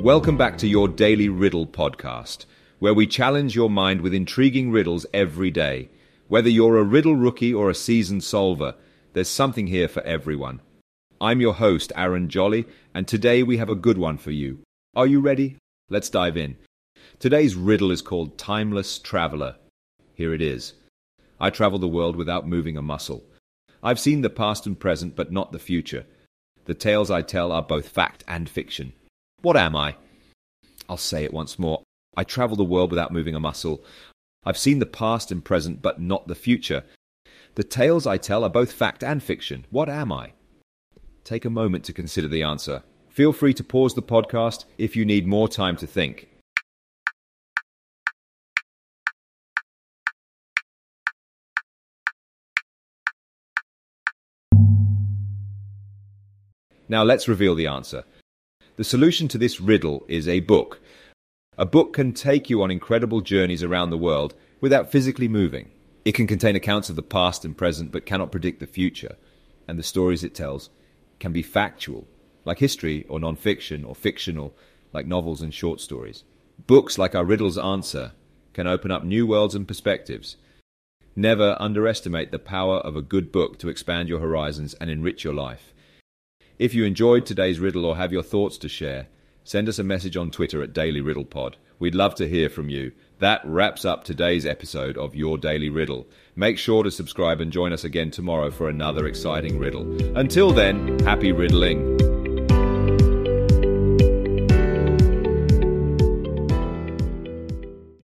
Welcome back to your Daily Riddle podcast, where we challenge your mind with intriguing riddles every day. Whether you're a riddle rookie or a seasoned solver, there's something here for everyone. I'm your host, Aaron Jolly, and today we have a good one for you. Are you ready? Let's dive in. Today's riddle is called Timeless Traveler. Here it is. I travel the world without moving a muscle. I've seen the past and present, but not the future. The tales I tell are both fact and fiction. What am I? I'll say it once more. I travel the world without moving a muscle. I've seen the past and present, but not the future. The tales I tell are both fact and fiction. What am I? Take a moment to consider the answer. Feel free to pause the podcast if you need more time to think. Now let's reveal the answer. The solution to this riddle is a book. A book can take you on incredible journeys around the world without physically moving. It can contain accounts of the past and present but cannot predict the future, and the stories it tells can be factual, like history or non-fiction, or fictional, like novels and short stories. Books like our Riddle's Answer can open up new worlds and perspectives. Never underestimate the power of a good book to expand your horizons and enrich your life. If you enjoyed today's riddle or have your thoughts to share, send us a message on Twitter at Daily Riddle Pod. We'd love to hear from you. That wraps up today's episode of Your Daily Riddle. Make sure to subscribe and join us again tomorrow for another exciting riddle. Until then, happy riddling.